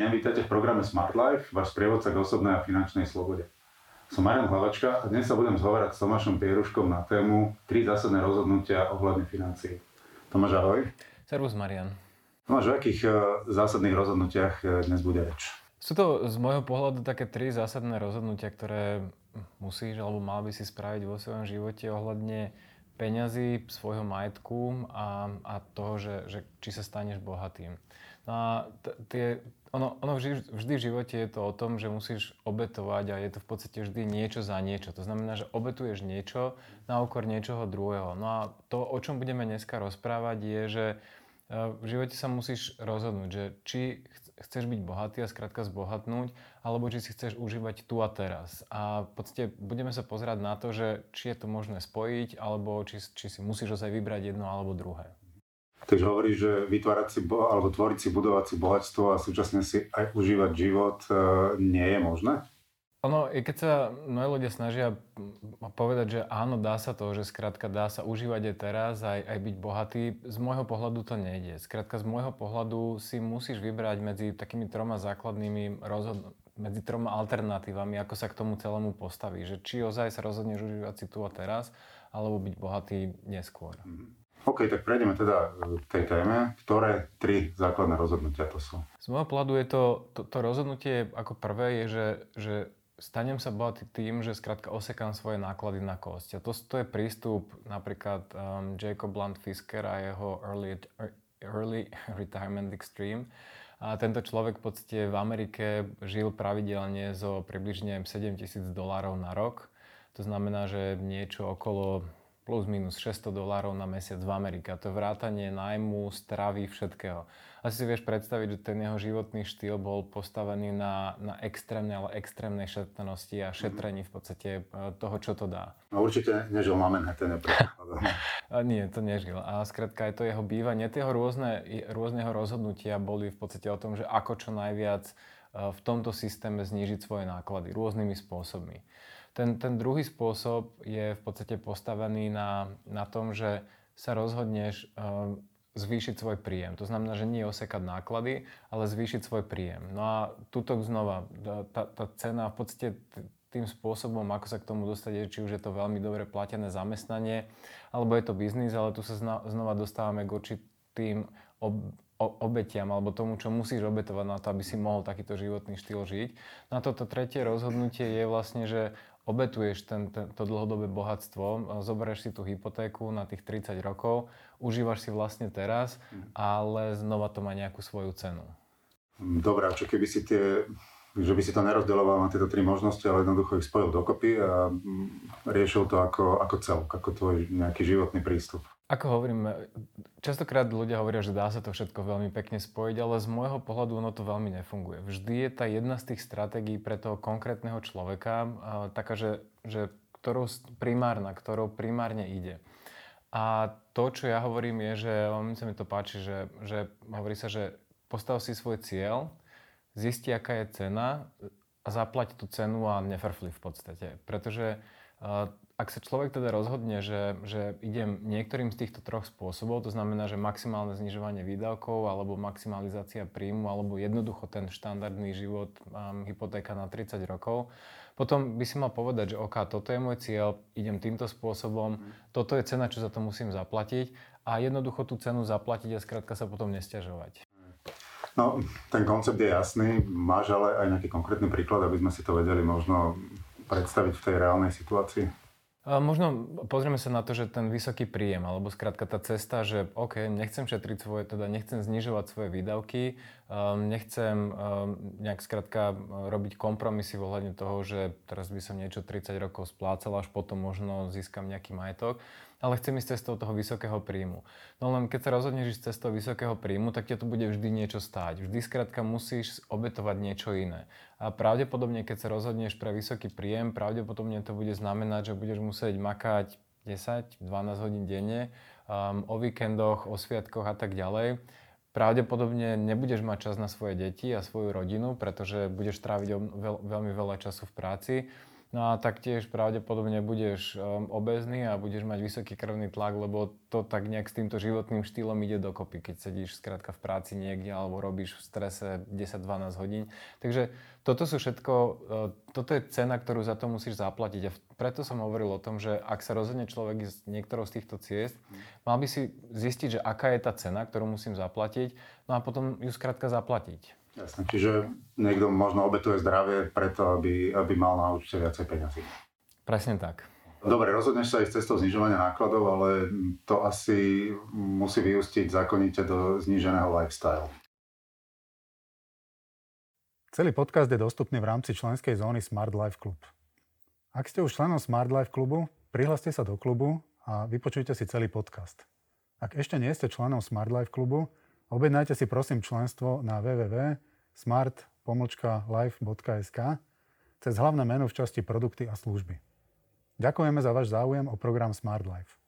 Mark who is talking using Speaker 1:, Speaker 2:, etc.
Speaker 1: Dobrý deň, vítajte v programe Smart Life, váš sprievodca k osobnej a finančnej slobode. Som Marian Hlavačka a dnes sa budem zhovárať s Tomášom Pieruškom na tému tri zásadné rozhodnutia ohľadne financií. Tomáš, ahoj.
Speaker 2: Servus, Marian.
Speaker 1: Tomáš, o akých uh, zásadných rozhodnutiach uh, dnes bude reč?
Speaker 2: Sú to z môjho pohľadu také tri zásadné rozhodnutia, ktoré musíš alebo mal by si spraviť vo svojom živote ohľadne peňazí, svojho majetku a, a toho, že, že či sa staneš bohatým. No a t- tie, ono, ono vždy, vždy v živote je to o tom, že musíš obetovať a je to v podstate vždy niečo za niečo. To znamená, že obetuješ niečo na úkor niečoho druhého. No a to, o čom budeme dneska rozprávať, je, že e, v živote sa musíš rozhodnúť, že či chceš byť bohatý a skrátka zbohatnúť, alebo či si chceš užívať tu a teraz. A v podstate budeme sa pozerať na to, že či je to možné spojiť, alebo či, či si musíš ozaj vybrať jedno alebo druhé.
Speaker 1: Takže hovoríš, že vytvárať si, alebo tvoriť si, budovať si bohatstvo a súčasne si aj užívať život e, nie je možné?
Speaker 2: Ono, keď sa mnohí ľudia snažia povedať, že áno, dá sa to, že skrátka dá sa užívať aj teraz, aj, aj byť bohatý, z môjho pohľadu to nejde. Skrátka z môjho pohľadu si musíš vybrať medzi takými troma základnými rozhod- medzi troma alternatívami, ako sa k tomu celému postaví. Že či ozaj sa rozhodneš užívať si tu a teraz, alebo byť bohatý neskôr. Mm-hmm.
Speaker 1: OK, tak prejdeme teda k tej téme. Ktoré tri základné rozhodnutia to sú?
Speaker 2: Z môjho pohľadu je to, to, to rozhodnutie ako prvé je, že, že stanem sa bohatý tým, že skrátka osekám svoje náklady na kosť. A to, to je prístup napríklad um, Jacob Blunt Fisker a jeho Early, early Retirement Extreme. A tento človek v podstate v Amerike žil pravidelne zo približne 7 tisíc dolárov na rok. To znamená, že niečo okolo plus minus 600 dolárov na mesiac v Amerike. A to je vrátanie nájmu, stravy, všetkého. Asi si vieš predstaviť, že ten jeho životný štýl bol postavený na, na extrémnej, ale extrémnej šetrnosti a šetrení v podstate e, toho, čo to dá.
Speaker 1: A určite nežil na Manhattane.
Speaker 2: Nie, to nežil. A skrátka aj to jeho bývanie, tie rôzne, rôzneho rozhodnutia boli v podstate o tom, že ako čo najviac v tomto systéme znížiť svoje náklady rôznymi spôsobmi. Ten, ten druhý spôsob je v podstate postavený na, na tom, že sa rozhodneš uh, zvýšiť svoj príjem. To znamená, že nie osekať náklady, ale zvýšiť svoj príjem. No a tuto znova, tá, tá cena v podstate tým spôsobom, ako sa k tomu dostať, či už je to veľmi dobre platené zamestnanie, alebo je to biznis, ale tu sa znova dostávame k určitým ob, obetiam alebo tomu, čo musíš obetovať na to, aby si mohol takýto životný štýl žiť. Na toto tretie rozhodnutie je vlastne, že obetuješ ten, ten, to dlhodobé bohatstvo, zoberieš si tú hypotéku na tých 30 rokov, užívaš si vlastne teraz, mhm. ale znova to má nejakú svoju cenu.
Speaker 1: Dobre, a čo keby si tie, že by si to nerozdeloval na tieto tri možnosti, ale jednoducho ich spojil dokopy a mm, riešil to ako, ako celok, ako tvoj nejaký životný prístup?
Speaker 2: Ako hovorím, častokrát ľudia hovoria, že dá sa to všetko veľmi pekne spojiť, ale z môjho pohľadu ono to veľmi nefunguje. Vždy je tá jedna z tých stratégií pre toho konkrétneho človeka taká, že, že ktorou primárna, ktorou primárne ide. A to, čo ja hovorím, je, že sa mi to páči, že, že hovorí sa, že postav si svoj cieľ, zisti, aká je cena a zaplať tú cenu a neferfli v podstate. Pretože ak sa človek teda rozhodne, že, že idem niektorým z týchto troch spôsobov, to znamená, že maximálne znižovanie výdavkov alebo maximalizácia príjmu alebo jednoducho ten štandardný život, um, hypotéka na 30 rokov, potom by si mal povedať, že OK, toto je môj cieľ, idem týmto spôsobom, mm. toto je cena, čo za to musím zaplatiť a jednoducho tú cenu zaplatiť a skrátka sa potom nestiažovať.
Speaker 1: No, ten koncept je jasný. Máš ale aj nejaký konkrétny príklad, aby sme si to vedeli možno predstaviť v tej reálnej situácii?
Speaker 2: Možno pozrieme sa na to, že ten vysoký príjem, alebo skrátka tá cesta, že OK, nechcem šetriť svoje, teda nechcem znižovať svoje výdavky, um, nechcem um, nejak skrátka robiť kompromisy ohľadne toho, že teraz by som niečo 30 rokov splácal, až potom možno získam nejaký majetok, ale chcem ísť cestou toho vysokého príjmu. No len keď sa rozhodneš ísť cestou vysokého príjmu, tak ťa to bude vždy niečo stáť. Vždy skrátka musíš obetovať niečo iné. A pravdepodobne, keď sa rozhodneš pre vysoký príjem, pravdepodobne to bude znamenať, že budeš musieť makať 10-12 hodín denne, um, o víkendoch, o sviatkoch a tak ďalej. Pravdepodobne nebudeš mať čas na svoje deti a svoju rodinu, pretože budeš tráviť veľ, veľmi veľa času v práci No a taktiež pravdepodobne budeš um, obezný a budeš mať vysoký krvný tlak, lebo to tak nejak s týmto životným štýlom ide dokopy, keď sedíš skrátka v práci niekde alebo robíš v strese 10-12 hodín. Takže toto sú všetko, uh, toto je cena, ktorú za to musíš zaplatiť. A preto som hovoril o tom, že ak sa rozhodne človek z niektorou z týchto ciest, mal by si zistiť, že aká je tá cena, ktorú musím zaplatiť, no a potom ju skrátka zaplatiť.
Speaker 1: Jasne, čiže niekto možno obetuje zdravie preto, aby, aby mal na účte viacej peniazy.
Speaker 2: Presne tak.
Speaker 1: Dobre, rozhodneš sa aj s cestou znižovania nákladov, ale to asi musí vyústiť zákonite do zníženého lifestyle.
Speaker 3: Celý podcast je dostupný v rámci členskej zóny Smart Life Club. Ak ste už členom Smart Life klubu, prihláste sa do klubu a vypočujte si celý podcast. Ak ešte nie ste členom Smart Life klubu, Objednajte si prosím členstvo na www.smart-life.sk cez hlavné meno v časti produkty a služby. Ďakujeme za váš záujem o program Smart Life.